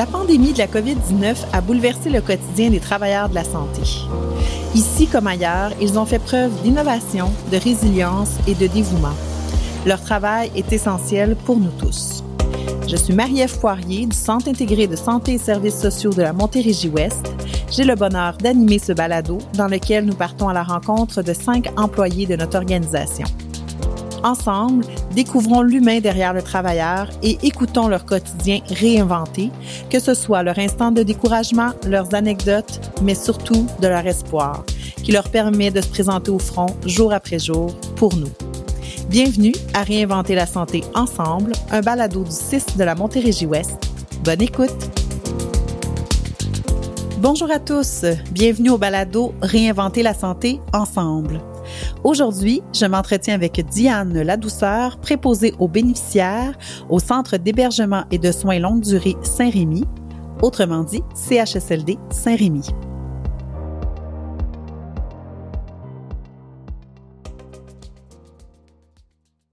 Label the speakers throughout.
Speaker 1: La pandémie de la COVID-19 a bouleversé le quotidien des travailleurs de la santé. Ici comme ailleurs, ils ont fait preuve d'innovation, de résilience et de dévouement. Leur travail est essentiel pour nous tous. Je suis Marie-Ève Poirier du Centre intégré de santé et services sociaux de la Montérégie-Ouest. J'ai le bonheur d'animer ce balado dans lequel nous partons à la rencontre de cinq employés de notre organisation. Ensemble, découvrons l'humain derrière le travailleur et écoutons leur quotidien réinventé, que ce soit leur instant de découragement, leurs anecdotes, mais surtout de leur espoir, qui leur permet de se présenter au front jour après jour pour nous. Bienvenue à Réinventer la santé ensemble, un balado du 6 de la Montérégie-Ouest. Bonne écoute! Bonjour à tous, bienvenue au balado Réinventer la santé ensemble. Aujourd'hui, je m'entretiens avec Diane Ladouceur, préposée aux bénéficiaires au Centre d'hébergement et de soins longue durée Saint-Rémy, autrement dit CHSLD Saint-Rémy.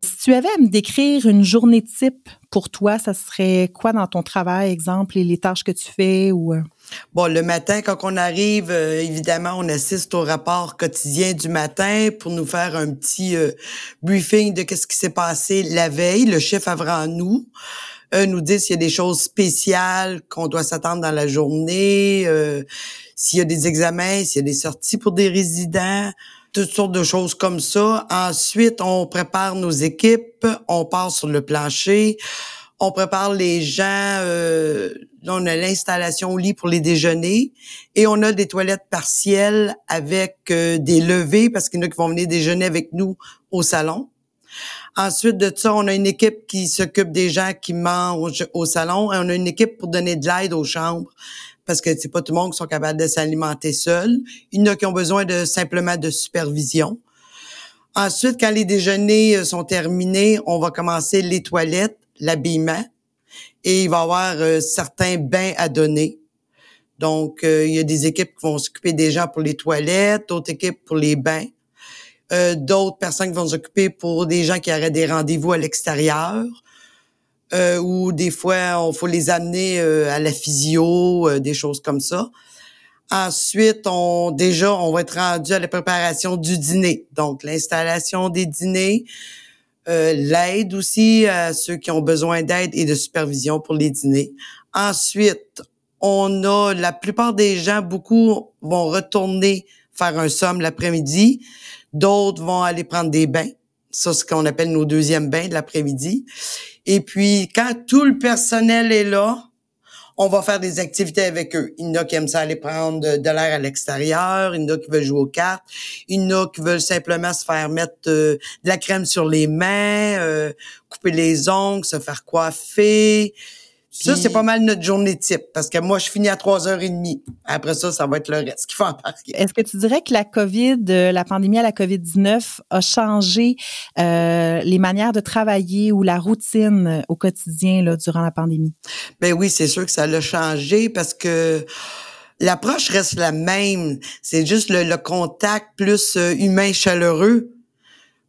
Speaker 1: Si tu avais à me décrire une journée type pour toi, ça serait quoi dans ton travail, exemple, et les tâches que tu fais ou euh?
Speaker 2: Bon, le matin, quand on arrive, euh, évidemment, on assiste au rapport quotidien du matin pour nous faire un petit euh, briefing de qu'est-ce qui s'est passé la veille. Le chef avant nous euh, nous dit s'il y a des choses spéciales qu'on doit s'attendre dans la journée, s'il y a des examens, s'il y a des sorties pour des résidents, toutes sortes de choses comme ça. Ensuite, on prépare nos équipes, on part sur le plancher on prépare les gens. Euh, on a l'installation au lit pour les déjeuners et on a des toilettes partielles avec euh, des levées parce qu'il y en a qui vont venir déjeuner avec nous au salon. Ensuite de ça, on a une équipe qui s'occupe des gens qui mangent au salon et on a une équipe pour donner de l'aide aux chambres parce que c'est pas tout le monde qui sont capables de s'alimenter seul. Il y en a qui ont besoin de simplement de supervision. Ensuite, quand les déjeuners euh, sont terminés, on va commencer les toilettes l'habillement et il va y avoir euh, certains bains à donner. Donc, euh, il y a des équipes qui vont s'occuper des gens pour les toilettes, d'autres équipes pour les bains, euh, d'autres personnes qui vont s'occuper pour des gens qui auraient des rendez-vous à l'extérieur, ou des fois, on faut les amener à la physio, des choses comme ça. Ensuite, on déjà, on va être rendu à la préparation du dîner, donc l'installation des dîners, euh, l'aide aussi à ceux qui ont besoin d'aide et de supervision pour les dîners. Ensuite, on a la plupart des gens, beaucoup vont retourner faire un somme l'après-midi. D'autres vont aller prendre des bains. Ça, c'est ce qu'on appelle nos deuxièmes bains de l'après-midi. Et puis, quand tout le personnel est là, on va faire des activités avec eux. Il y en a qui aiment ça aller prendre de, l'air à l'extérieur, il y en a qui veulent jouer aux cartes, il y en a qui veulent simplement se faire mettre euh, de la crème sur les mains, euh, couper les ongles, se faire coiffer. Ça, c'est pas mal notre journée type, parce que moi, je finis à 3h30. Après ça, ça va être le reste qui faut embarquer.
Speaker 1: Est-ce que tu dirais que la COVID, euh, la pandémie à la COVID-19 a changé euh, les manières de travailler ou la routine euh, au quotidien là, durant la pandémie?
Speaker 2: Ben oui, c'est sûr que ça l'a changé parce que l'approche reste la même. C'est juste le, le contact plus humain chaleureux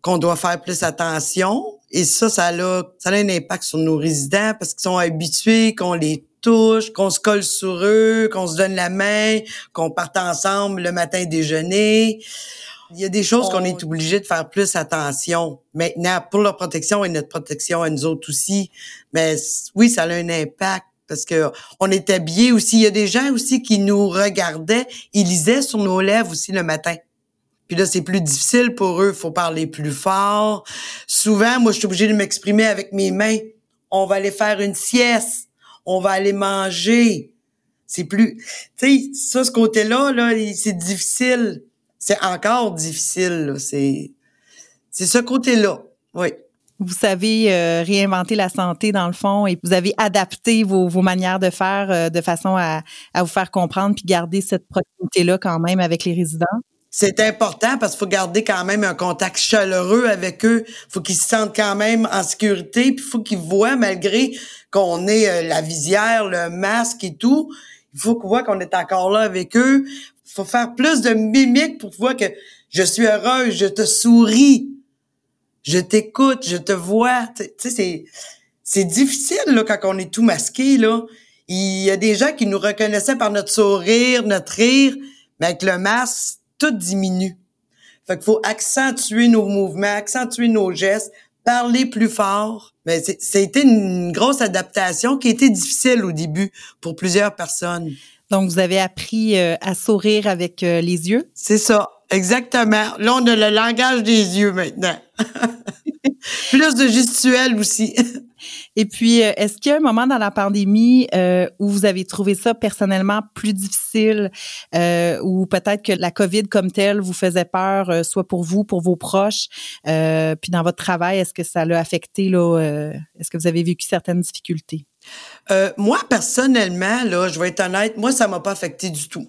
Speaker 2: qu'on doit faire plus attention et ça, ça a, ça a un impact sur nos résidents parce qu'ils sont habitués qu'on les touche, qu'on se colle sur eux, qu'on se donne la main, qu'on parte ensemble le matin déjeuner. Il y a des choses qu'on est obligé de faire plus attention maintenant pour leur protection et notre protection à nous autres aussi. Mais oui, ça a un impact parce que on est habillés aussi. Il y a des gens aussi qui nous regardaient, ils lisaient sur nos lèvres aussi le matin. Puis là, c'est plus difficile pour eux, faut parler plus fort. Souvent, moi, je suis obligée de m'exprimer avec mes mains. On va aller faire une sieste. On va aller manger. C'est plus... Tu sais, ça, ce côté-là, là, c'est difficile. C'est encore difficile, C'est... C'est ce côté-là, oui.
Speaker 1: Vous savez euh, réinventer la santé dans le fond et vous avez adapté vos, vos manières de faire euh, de façon à, à vous faire comprendre puis garder cette proximité-là quand même avec les résidents?
Speaker 2: C'est important parce qu'il faut garder quand même un contact chaleureux avec eux. faut qu'ils se sentent quand même en sécurité, puis faut qu'ils voient malgré qu'on ait euh, la visière, le masque et tout, il faut qu'ils voient qu'on est encore là avec eux. faut faire plus de mimiques pour voir que je suis heureuse, je te souris, je t'écoute, je te vois. Tu sais, c'est c'est difficile là quand on est tout masqué là. Il y a des gens qui nous reconnaissaient par notre sourire, notre rire, mais avec le masque, tout diminue. Fait qu'il faut accentuer nos mouvements, accentuer nos gestes, parler plus fort. Mais c'était une grosse adaptation qui était difficile au début pour plusieurs personnes.
Speaker 1: Donc, vous avez appris euh, à sourire avec euh, les yeux?
Speaker 2: C'est ça, exactement. Là, on a le langage des yeux maintenant. Plus de gestuels aussi.
Speaker 1: Et puis, euh, est-ce qu'il y a un moment dans la pandémie euh, où vous avez trouvé ça personnellement plus difficile euh, ou peut-être que la COVID comme telle vous faisait peur, euh, soit pour vous, pour vos proches, puis dans votre travail, est-ce que ça l'a affecté, là, est-ce que vous avez vécu certaines difficultés?
Speaker 2: moi, personnellement, là, je vais être honnête, moi, ça m'a pas affecté du tout.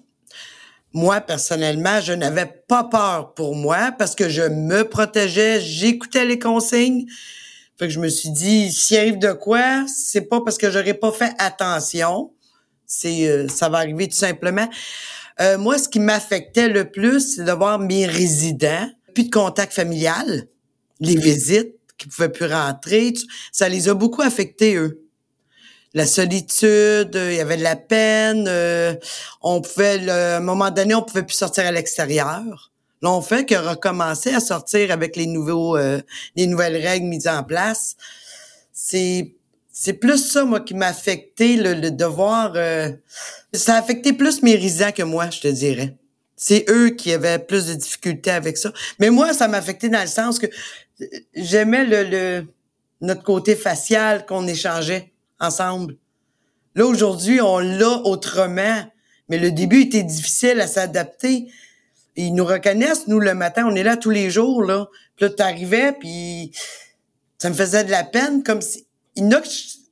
Speaker 2: Moi, personnellement, je n'avais pas peur pour moi parce que je me protégeais, j'écoutais les consignes. Fait que je me suis dit, s'il arrive de quoi, c'est pas parce que j'aurais pas fait attention. C'est, euh, ça va arriver tout simplement. Euh, moi, ce qui m'affectait le plus, c'est de voir mes résidents, plus de contact familial, les visites qui pouvaient plus rentrer. Ça les a beaucoup affectés, eux la solitude, il y avait de la peine, euh, on pouvait, à un moment donné, on pouvait plus sortir à l'extérieur. Là, on fait que recommencer à sortir avec les nouveaux, euh, les nouvelles règles mises en place. C'est, c'est plus ça, moi, qui m'a affecté, le, devoir, euh, ça a affecté plus mes résidents que moi, je te dirais. C'est eux qui avaient plus de difficultés avec ça. Mais moi, ça m'a affecté dans le sens que j'aimais le, le notre côté facial qu'on échangeait ensemble. Là, aujourd'hui, on l'a autrement, mais le début était difficile à s'adapter. Ils nous reconnaissent, nous, le matin, on est là tous les jours, là. Puis là, t'arrivais, puis ça me faisait de la peine, comme si...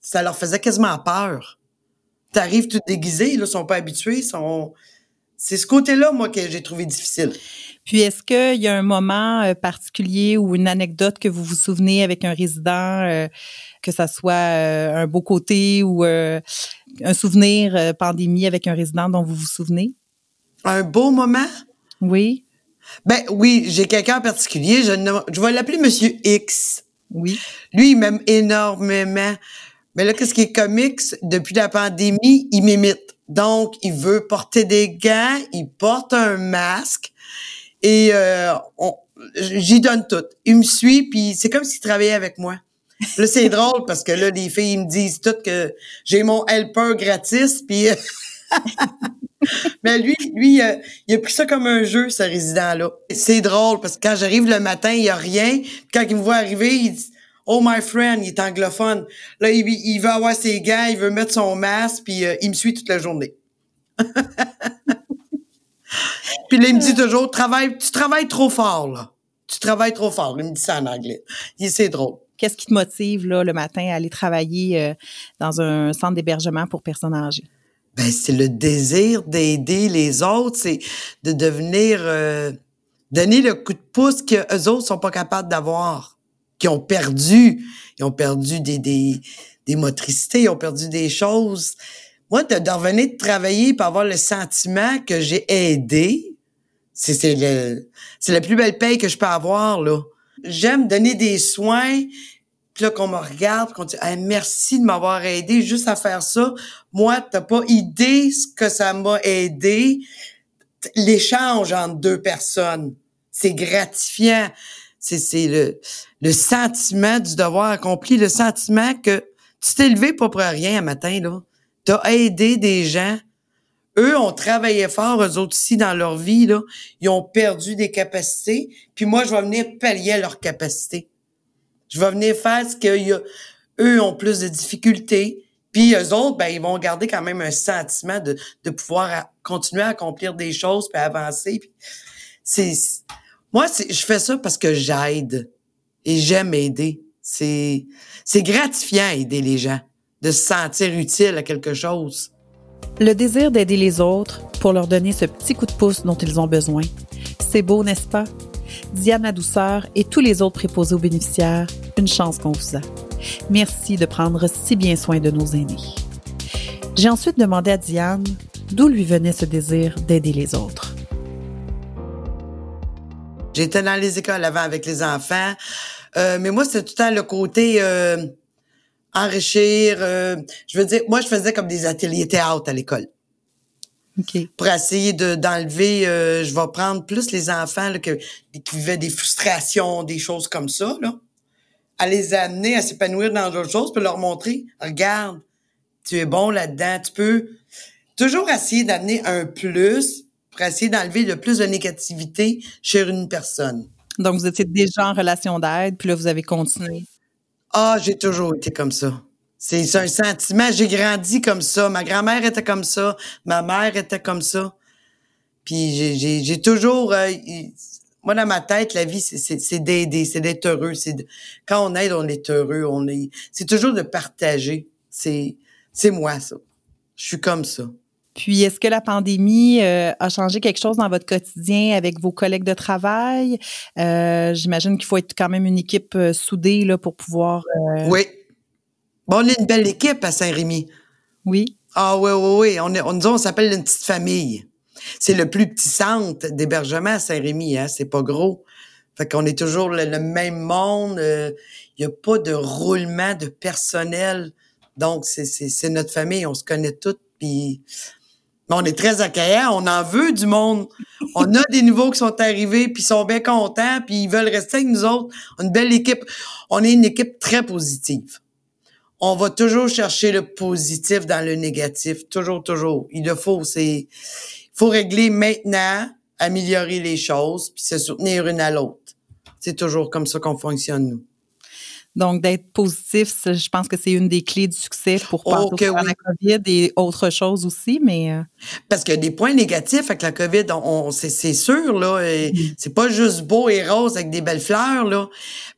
Speaker 2: Ça leur faisait quasiment peur. T'arrives tout déguisé, là, sont pas habitués. C'est ce côté-là, moi, que j'ai trouvé difficile.
Speaker 1: Puis, est-ce qu'il y a un moment euh, particulier ou une anecdote que vous vous souvenez avec un résident euh, que ça soit euh, un beau côté ou euh, un souvenir euh, pandémie avec un résident dont vous vous souvenez?
Speaker 2: Un beau moment?
Speaker 1: Oui.
Speaker 2: Ben oui, j'ai quelqu'un en particulier. Je, je vais l'appeler Monsieur X.
Speaker 1: Oui.
Speaker 2: Lui, il m'aime énormément. Mais là, qu'est-ce qui est comique? Depuis la pandémie, il m'imite. Donc, il veut porter des gants, il porte un masque et euh, j'y donne tout. Il me suit, puis c'est comme s'il travaillait avec moi. Là, c'est drôle parce que là, les filles me disent toutes que j'ai mon helper gratis, puis... Mais lui, lui, il a pris ça comme un jeu, ce résident-là. C'est drôle parce que quand j'arrive le matin, il y a rien. quand il me voit arriver, il dit Oh my friend, il est anglophone. Là, il, il veut avoir ses gants, il veut mettre son masque, puis euh, il me suit toute la journée. puis là, il me dit toujours, travaille, tu travailles trop fort, là. Tu travailles trop fort. Il me dit ça en anglais. C'est drôle.
Speaker 1: Qu'est-ce qui te motive là, le matin à aller travailler euh, dans un centre d'hébergement pour personnes âgées?
Speaker 2: Ben, c'est le désir d'aider les autres, c'est de devenir euh, donner le coup de pouce que eux autres sont pas capables d'avoir, qui ont perdu, ils ont perdu des, des, des motricités, ils ont perdu des choses. Moi, de, de revenir de travailler pour avoir le sentiment que j'ai aidé, c'est c'est le c'est la plus belle paye que je peux avoir là j'aime donner des soins, puis là qu'on me regarde, qu'on dit merci de m'avoir aidé juste à faire ça. Moi, t'as pas idée ce que ça m'a aidé. L'échange entre deux personnes, c'est gratifiant. C'est c'est le le sentiment du devoir accompli, le sentiment que tu t'es levé pas pour rien un matin là. T'as aidé des gens eux ont travaillé fort, eux autres aussi, dans leur vie, là. Ils ont perdu des capacités. Puis moi, je vais venir pallier leurs capacités. Je vais venir faire ce que eux ont plus de difficultés. Puis eux autres, ben, ils vont garder quand même un sentiment de, de pouvoir continuer à accomplir des choses puis avancer. c'est, moi, je fais ça parce que j'aide et j'aime aider. C'est, c'est gratifiant aider les gens, de se sentir utile à quelque chose.
Speaker 1: Le désir d'aider les autres pour leur donner ce petit coup de pouce dont ils ont besoin. C'est beau, n'est-ce pas? Diane Douceur et tous les autres préposés aux bénéficiaires, une chance qu'on vous a. Merci de prendre si bien soin de nos aînés. J'ai ensuite demandé à Diane d'où lui venait ce désir d'aider les autres.
Speaker 2: J'étais dans les écoles avant avec les enfants, euh, mais moi, c'est tout le temps le côté... Euh, enrichir. euh, je veux dire, moi, je faisais comme des ateliers théâtre à l'école pour essayer de d'enlever. euh, je vais prendre plus les enfants là, que, qui vivaient des frustrations, des choses comme ça, là, à les amener à s'épanouir dans d'autres choses, puis leur montrer, regarde, tu es bon là-dedans, tu peux toujours essayer d'amener un plus pour essayer d'enlever le plus de négativité chez une personne.
Speaker 1: Donc, vous étiez déjà en relation d'aide, puis là, vous avez continué.
Speaker 2: Ah, j'ai toujours été comme ça. C'est un sentiment. J'ai grandi comme ça. Ma grand-mère était comme ça. Ma mère était comme ça. Puis j'ai- toujours... euh, moi, dans ma tête, la vie, c'est- d'aider, c'est d'être heureux. De- quand on aide, on est heureux. On est. C'est toujours de partager. C'est c'est moi ça. Je suis comme ça.
Speaker 1: Puis, est-ce que la pandémie euh, a changé quelque chose dans votre quotidien avec vos collègues de travail? Euh, J'imagine qu'il faut être quand même une équipe euh, soudée là, pour pouvoir...
Speaker 2: Oui. Bon, on est une belle équipe à Saint-Rémy.
Speaker 1: Oui.
Speaker 2: Ah oui, oui, oui. On, est, on, nous, on s'appelle une petite famille. C'est le plus petit centre d'hébergement à Saint-Rémy, hein. C'est pas gros. Fait qu'on est toujours le, le même monde. Il n'y a pas de roulement de personnel. Donc, c'est, notre famille. On se connaît toutes. Puis, on est très accueillants. On en veut du monde. On a des nouveaux qui sont arrivés, puis ils sont bien contents, puis ils veulent rester avec nous autres. On est une belle équipe. On est une équipe très positive on va toujours chercher le positif dans le négatif, toujours, toujours. Il le faut, c'est, faut régler maintenant, améliorer les choses, puis se soutenir une à l'autre. C'est toujours comme ça qu'on fonctionne, nous.
Speaker 1: Donc, d'être positif, je pense que c'est une des clés du succès pour
Speaker 2: Oh,
Speaker 1: passer travers de la COVID et autre chose aussi, mais euh,
Speaker 2: Parce qu'il y a des points négatifs avec la COVID, on, on- c'est, sûr, là. et C'est pas juste beau et rose avec des belles fleurs, là.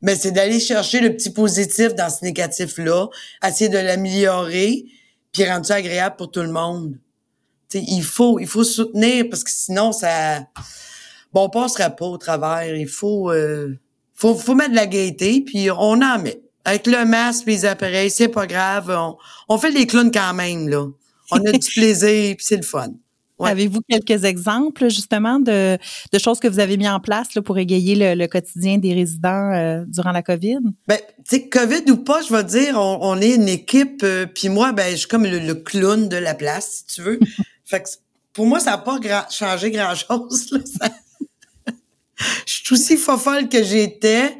Speaker 2: Mais c'est d'aller chercher le petit positif dans ce négatif-là, essayer de l'améliorer, puis rendre ça agréable pour tout le monde. Il faut, il faut soutenir parce que sinon, ça, bon, on passera pas au travers. Il faut, euh, faut, faut mettre de la gaieté, puis on en met. Avec le masque, puis les appareils, c'est pas grave. On, on fait des clowns quand même, là. On a du plaisir, puis c'est le fun. Ouais.
Speaker 1: avez-vous quelques exemples justement de, de choses que vous avez mis en place là, pour égayer le, le quotidien des résidents euh, durant la COVID?
Speaker 2: Ben, tu sais, COVID ou pas, je vais dire, on, on est une équipe, euh, puis moi, ben, je suis comme le, le clown de la place, si tu veux. fait que pour moi, ça n'a pas changé grand-chose. je suis aussi fofolle que j'étais.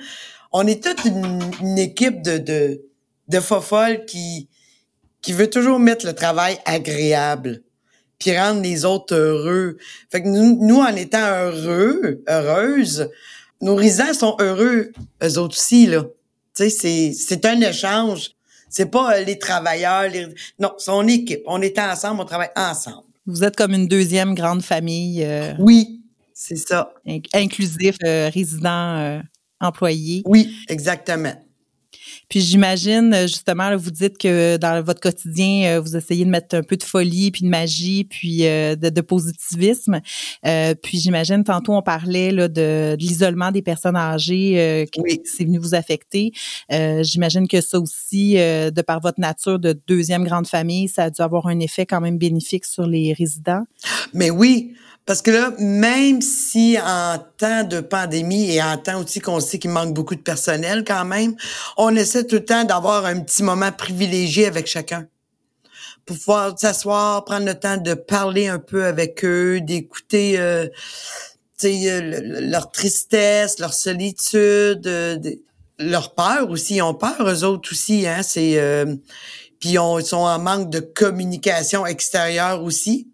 Speaker 2: On est toute une, une équipe de, de, de fofolles qui, qui veut toujours mettre le travail agréable puis rendre les autres heureux. Fait que nous, nous en étant heureux, heureuses, nos résidents sont heureux, eux autres aussi, là. Tu sais, c'est, c'est un échange. C'est pas euh, les travailleurs, les... non, c'est une équipe. On est ensemble, on travaille ensemble.
Speaker 1: Vous êtes comme une deuxième grande famille euh,
Speaker 2: Oui, c'est ça.
Speaker 1: inc- inclusif, euh, résidents, euh, employés.
Speaker 2: Oui, exactement.
Speaker 1: Puis j'imagine, euh, justement, là, vous dites que dans votre quotidien, euh, vous essayez de mettre un peu de folie, puis de magie, puis euh, de, de positivisme. Euh, puis j'imagine, tantôt, on parlait là, de, de l'isolement des personnes âgées euh, qui
Speaker 2: Oui.
Speaker 1: c'est venu vous affecter. J'imagine que ça aussi, de par votre nature de deuxième grande famille, ça a dû avoir un effet quand même bénéfique sur les résidents.
Speaker 2: Mais oui, parce que là, même si en temps de pandémie et en temps aussi qu'on sait qu'il manque beaucoup de personnel quand même, on essaie tout le temps d'avoir un petit moment privilégié avec chacun. Pour pouvoir s'asseoir, prendre le temps de parler un peu avec eux, d'écouter euh, euh, le- le- leur tristesse, leur solitude, euh, leur peur aussi. Ils ont peur, eux autres aussi. Hein, c'est euh, Puis ils sont en manque de communication extérieure aussi.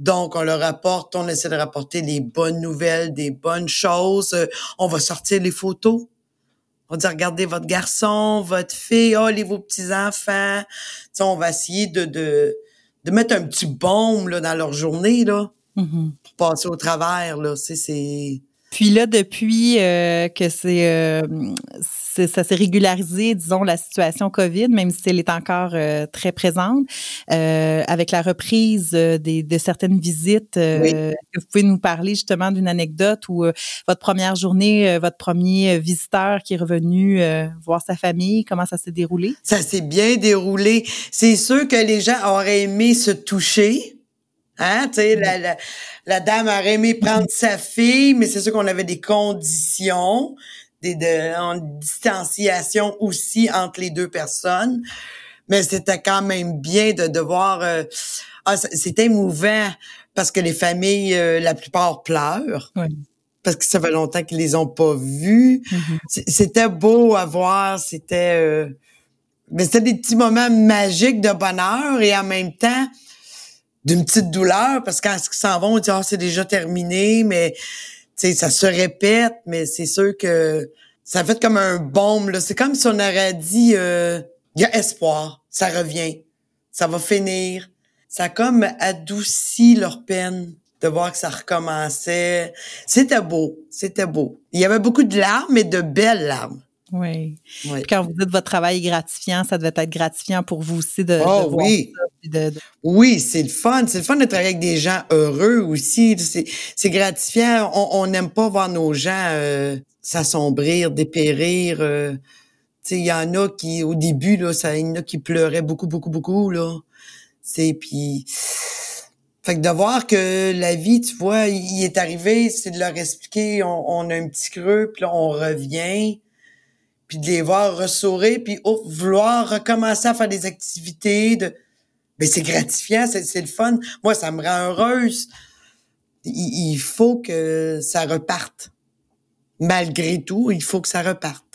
Speaker 2: Donc, on leur apporte, on essaie de rapporter les bonnes nouvelles, des bonnes choses. Euh, on va sortir les photos. On va dire, regardez votre garçon, votre fille, oh, les vos petits-enfants. Tu sais, on va essayer de, de, de mettre un petit baume là, dans leur journée là,
Speaker 1: Mhm.
Speaker 2: pour passer au travers. Là. C'est...
Speaker 1: Puis là, depuis euh, que c'est, euh, ça s'est régularisé, disons, la situation COVID, même si elle est encore euh, très présente, euh, avec la reprise euh, des, de certaines visites, euh,
Speaker 2: Oui.
Speaker 1: vous pouvez nous parler justement d'une anecdote où votre première journée, votre premier visiteur qui est revenu euh, voir sa famille, comment ça s'est déroulé?
Speaker 2: Ça s'est bien déroulé. C'est sûr que les gens auraient aimé se toucher. Hein, tu sais, la, la, la dame aurait aimé prendre sa fille, mais c'est sûr qu'on avait des conditions. des de, en distanciation aussi entre les deux personnes. Mais c'était quand même bien de devoir... Euh, ah, c'était émouvant parce que les familles, euh, la plupart pleurent. Parce que ça fait longtemps qu'ils les ont pas vus. Mm-hmm. C'était beau à voir. C'était... Euh, mais c'était des petits moments magiques de bonheur et en même temps d'une petite douleur parce que quand ils s'en vont, on dit ah c'est déjà terminé, mais tu ça se répète, mais c'est sûr que ça fait comme un là. C'est comme si on aurait dit euh, il y a espoir, ça revient, ça va finir. Ça a comme adouci leur peine de voir que ça recommençait. C'était beau, c'était beau. Il y avait beaucoup de larmes et de belles larmes.
Speaker 1: Oui. Quand vous dites votre travail est gratifiant, ça devait être gratifiant pour vous aussi de,
Speaker 2: oh, oui. Oui, c'est le fun. C'est le fun de travailler avec des gens heureux aussi. C'est gratifiant. On n'aime pas voir nos gens euh, s'assombrir, dépérir. Euh. il y en a qui, au début, là, ça, il y en a qui pleuraient beaucoup, beaucoup, beaucoup, là. C'est puis... Fait que de voir que la vie, tu vois, il est arrivé, c'est de leur expliquer, on, on a un petit creux, puis là, on revient puis de les voir ressourer, puis vouloir recommencer à faire des activités. De... Mais c'est gratifiant, c'est le fun. Moi, ça me rend heureuse. Il faut que ça reparte. Malgré tout, il faut que ça reparte.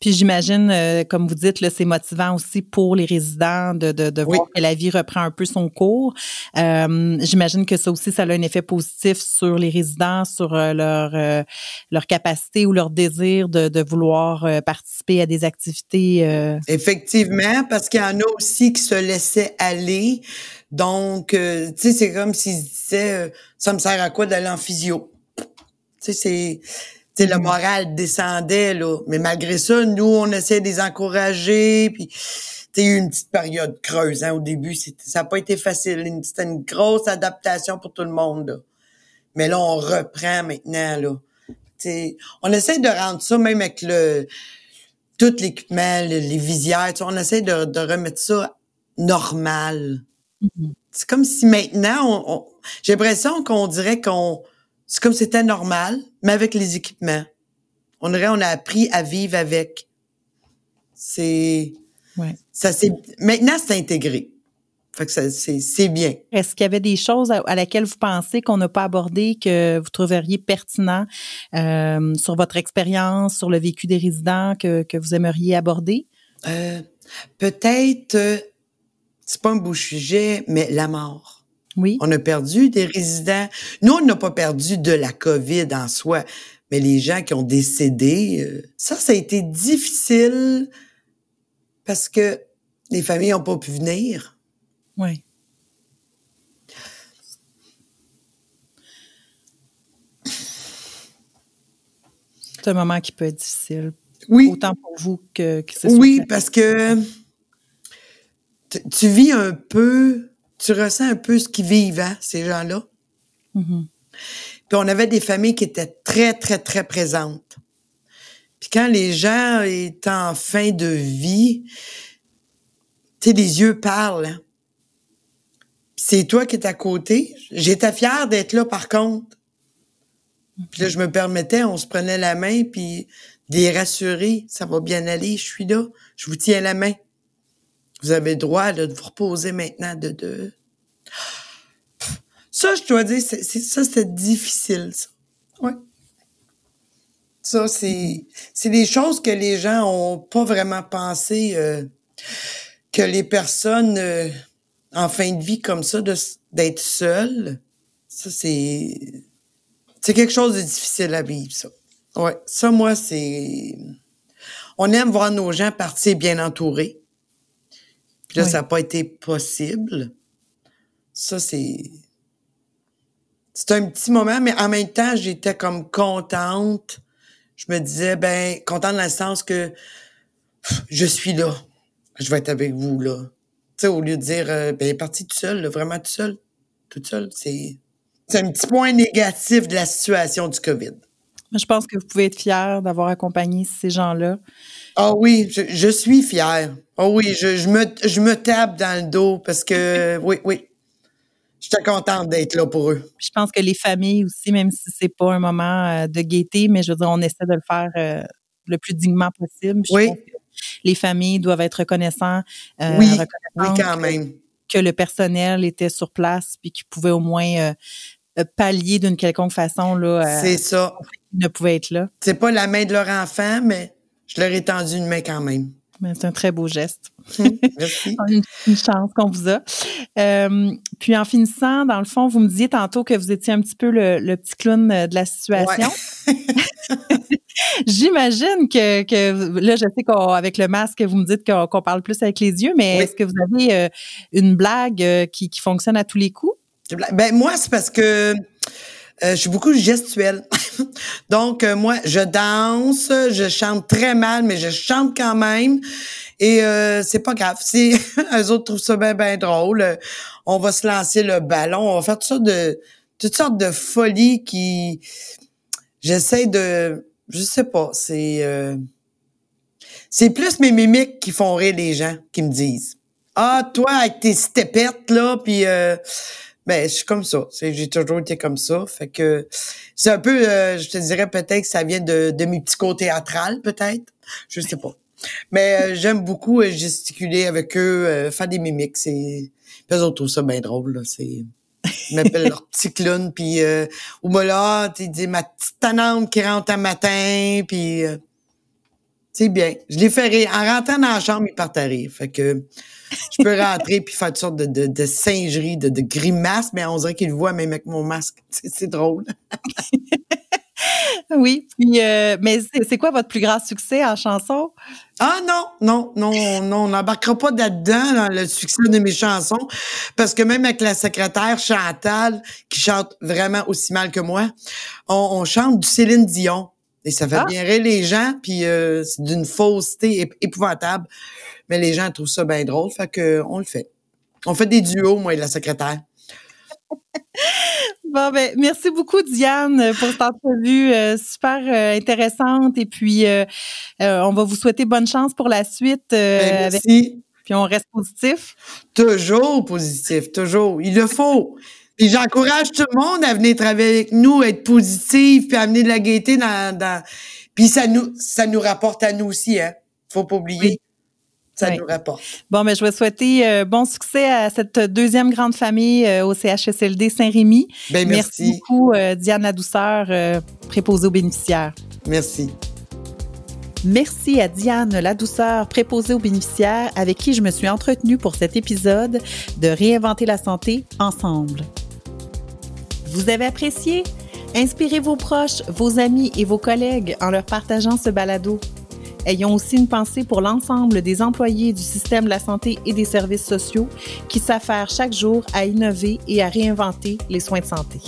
Speaker 1: Puis j'imagine, euh, comme vous dites, là, c'est motivant aussi pour les résidents de, de, de voir que la vie reprend un peu son cours. Euh, j'imagine que ça aussi, ça a un effet positif sur les résidents, sur euh, leur leur capacité ou leur désir de, de vouloir participer à des activités.
Speaker 2: Effectivement, parce qu'il y en a aussi qui se laissaient aller. Donc, tu sais, c'est comme s'ils disaient, ça me sert à quoi d'aller en physio? Tu sais, c'est sais, le mm-hmm. moral descendait, là. Mais malgré ça, nous, on essaie de les encourager, puis il y a eu une petite période creuse, hein, au début. Ça n'a pas été facile. C'était une grosse adaptation pour tout le monde, là. Mais là, on reprend maintenant, là. sais, on essaie de rendre ça, même avec le tout l'équipement, les visières, on essaie de, de remettre ça normal. Mm-hmm. C'est comme si maintenant, on, j'ai l'impression qu'on dirait qu'on c'est comme c'était normal, mais avec les équipements. On dirait on a appris à vivre avec. C'est ouais. ça c'est maintenant c'est intégré. Fait que ça c'est bien.
Speaker 1: Est-ce qu'il y avait des choses à, laquelle vous pensez qu'on n'a pas abordé que vous trouveriez pertinent euh, sur votre expérience, sur le vécu des résidents que, que vous aimeriez aborder?
Speaker 2: Euh, Peut-être, euh, c'est pas un beau sujet, mais la mort.
Speaker 1: Oui.
Speaker 2: On a perdu des résidents. Nous, on n'a pas perdu de la COVID en soi, mais les gens qui ont décédé, euh, ça, ça a été difficile parce que les familles n'ont pas pu venir.
Speaker 1: Oui. C'est un moment qui peut être difficile.
Speaker 2: Oui.
Speaker 1: Autant pour vous que, que
Speaker 2: c'est Oui, parce que tu vis un peu tu ressens un peu ce qu'ils vivent, hein, ces gens-là.
Speaker 1: Mm-hmm.
Speaker 2: Puis on avait des familles qui étaient très, très, très présentes. Puis quand les gens étaient en fin de vie, tu sais, les yeux parlent. Hein. C'est toi qui es à côté. J'étais fière d'être là, par contre. Puis là, je me permettais, on se prenait la main, puis des rassurer, ça va bien aller, je suis là, je vous tiens la main. Vous avez le droit de vous reposer maintenant de deux. Ça, je dois dire, c'est, ça, c'est difficile, ça. Ouais. Ça, c'est, c'est des choses que les gens ont pas vraiment pensé euh, que les personnes euh, en fin de vie comme ça, d'être seules, ça, c'est, c'est quelque chose de difficile à vivre, ça. Ouais. Ça, moi, c'est, on aime voir nos gens partir bien entourés. Puis là, ça n'a pas été possible. Ça, c'est. C'est un petit moment, mais en même temps, j'étais comme contente. Je me disais, ben, contente dans le sens que je suis là. Je vais être avec vous, là. Tu sais, au lieu de dire, euh, ben, parti tout seul, vraiment tout seul, tout seul, c'est. C'est un petit point négatif de la situation du COVID.
Speaker 1: Je pense que vous pouvez être fier d'avoir accompagné ces gens-là.
Speaker 2: Ah oui, je, suis fière. Ah oui, je, me, je me tape dans le dos parce que, oui, oui. J'étais contente d'être là pour eux.
Speaker 1: Je pense que les familles aussi, même si c'est pas un moment euh, de gaieté, mais je veux dire, on essaie de le faire euh, le plus dignement possible.
Speaker 2: oui.
Speaker 1: les familles doivent être reconnaissants.
Speaker 2: Euh, oui, oui, quand même.
Speaker 1: Que, le personnel était sur place puis qu'ils pouvaient au moins pallier d'une quelconque façon là.
Speaker 2: c'est ça.
Speaker 1: ne pouvaient être là.
Speaker 2: C'est pas la main de leur enfant, mais je leur ai tendu une main quand même.
Speaker 1: C'est un très beau geste.
Speaker 2: Merci.
Speaker 1: une, chance qu'on vous a. Euh, puis en finissant, dans le fond, vous me disiez tantôt que vous étiez un petit peu le, petit clown de la situation. J'imagine que, que, là, je sais qu'avec le masque, vous me dites qu'on parle plus avec les yeux, mais est-ce que vous avez euh, une blague euh, qui, qui, fonctionne à tous les coups?
Speaker 2: Ben moi, c'est parce que je suis beaucoup gestuelle. Donc, moi, je danse, je chante très mal, mais je chante quand même. Et euh, c'est pas grave. Si eux autres trouvent ça bien, bien drôle, euh, on va se lancer le ballon. On va faire toutes sortes de, toutes sortes de folies qui... J'essaie de... Je sais pas, c'est... Euh, c'est plus mes mimiques qui font rire les gens, qui me disent. Ah, toi, avec tes stepettes, là, puis... Euh, ben, je suis comme ça. J'ai toujours été comme ça. Fait que c'est un peu, je te dirais peut-être que ça vient de, de mes petits côtés théâtrales, peut-être. Je sais pas. Mais euh, j'aime beaucoup euh, gesticuler avec eux, euh, faire des mimiques. C'est, eux autres trouvent ça bien drôle. C'est, ils m'appellent leur petit clown. Puis, euh, ou moi là, tu dis ma petite tanante qui rentre un matin. Puis, c'est bien. Je les fais rire. En rentrant dans la chambre, ils partent à rire. Fait que je peux rentrer puis faire toutes sortes de, de, de singeries, de, de grimaces, mais on dirait qu'ils le voient même avec mon masque. C'est drôle.
Speaker 1: oui. Puis, euh, mais c'est quoi votre plus grand succès en chanson?
Speaker 2: Ah non, non, non, non, on n'embarquera pas là-dedans, dans le succès de mes chansons, parce que même avec la secrétaire Chantal, qui chante vraiment aussi mal que moi, on, chante du Céline Dion. Et ça fait ah. bien rire les gens, puis euh, c'est d'une fausseté épouvantable. Mais les gens trouvent ça bien drôle, fait que on le fait. On fait des duos, moi et la secrétaire.
Speaker 1: Bon, ben, merci beaucoup, Diane, pour cette entrevue euh, super euh, intéressante. Et puis, euh, on va vous souhaiter bonne chance pour la suite.
Speaker 2: Ben, merci.
Speaker 1: Puis, on reste positif.
Speaker 2: Toujours positif, toujours. Il le faut. Puis, j'encourage tout le monde à venir travailler avec nous, être positif, puis amener de la gaieté dans, dans... Puis, ça nous, ça nous rapporte à nous aussi, hein. Faut pas oublier ça nous rapporte.
Speaker 1: Bon, mais ben, je vais souhaiter euh, bon succès à cette deuxième grande famille euh, au CHSLD Saint-Rémy.
Speaker 2: Ben,
Speaker 1: merci. beaucoup, euh, Diane La Douceur, préposée aux bénéficiaires.
Speaker 2: Merci.
Speaker 1: Merci à Diane La Douceur, préposée aux bénéficiaires, avec qui je me suis entretenue pour cet épisode de Réinventer la santé ensemble. Vous avez apprécié? Inspirez vos proches, vos amis et vos collègues en leur partageant ce balado. Ayons aussi une pensée pour l'ensemble des employés du système de la santé et des services sociaux qui s'affairent chaque jour à innover et à réinventer les soins de santé.